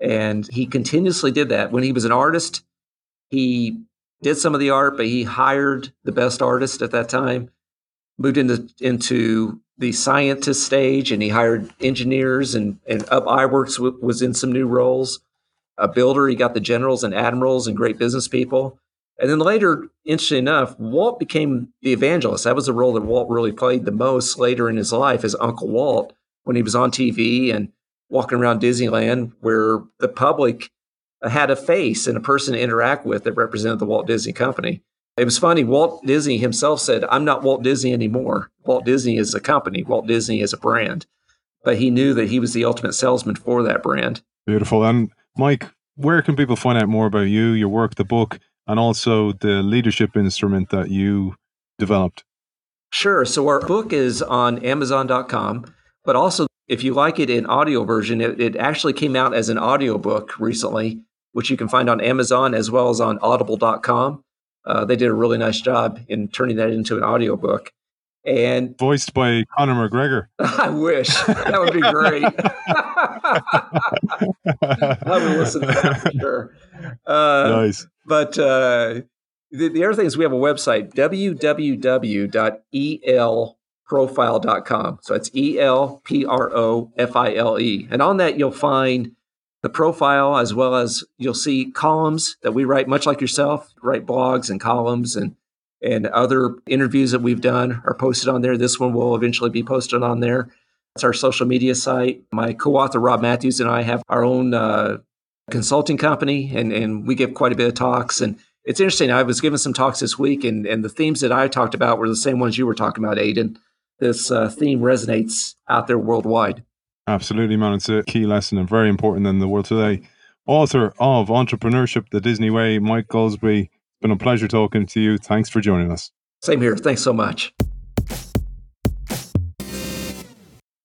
And he continuously did that. When he was an artist, he did some of the art, but he hired the best artist at that time moved into into the scientist stage and he hired engineers and and Ub Iwerks w- was in some new roles. A builder, he got the generals and admirals and great business people. And then later, interesting enough, Walt became the evangelist. That was the role that Walt really played the most later in his life as Uncle Walt when he was on TV and walking around Disneyland where the public had a face and a person to interact with that represented the Walt Disney Company. It was funny. Walt Disney himself said, I'm not Walt Disney anymore. Walt Disney is a company, Walt Disney is a brand. But he knew that he was the ultimate salesman for that brand. Beautiful. And Mike, where can people find out more about you, your work, the book, and also the leadership instrument that you developed? Sure. So our book is on Amazon.com, but also if you like it in audio version, it, it actually came out as an audio book recently, which you can find on Amazon as well as on audible.com. Uh, they did a really nice job in turning that into an audio book. And voiced by Conor McGregor. I wish that would be great. I would listen to that for sure. Uh, nice. But uh, the, the other thing is we have a website, www.elprofile.com. So it's E L P R O F I L E. And on that, you'll find the profile as well as you'll see columns that we write, much like yourself, write blogs and columns and and other interviews that we've done are posted on there. This one will eventually be posted on there. It's our social media site. My co-author Rob Matthews and I have our own uh, consulting company, and and we give quite a bit of talks. And it's interesting. I was giving some talks this week, and and the themes that I talked about were the same ones you were talking about, Aiden. This uh, theme resonates out there worldwide. Absolutely, man. It's a key lesson and very important in the world today. Author of Entrepreneurship the Disney Way, Mike Goldsby. Been a pleasure talking to you. Thanks for joining us. Same here. Thanks so much.